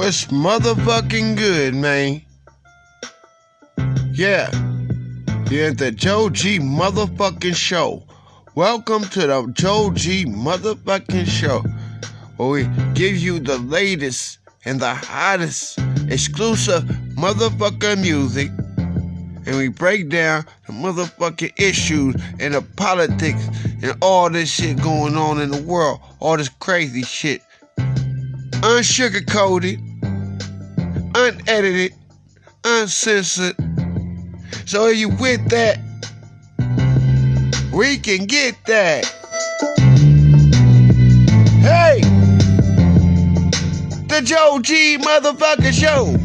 What's motherfucking good, man? Yeah. You're at the Joe G motherfucking show. Welcome to the Joe G motherfucking show. Where we give you the latest and the hottest exclusive motherfucking music. And we break down the motherfucking issues and the politics and all this shit going on in the world. All this crazy shit. Unsugarcoated, unedited, uncensored. So if you with that, we can get that. Hey! The Joe G motherfucker show.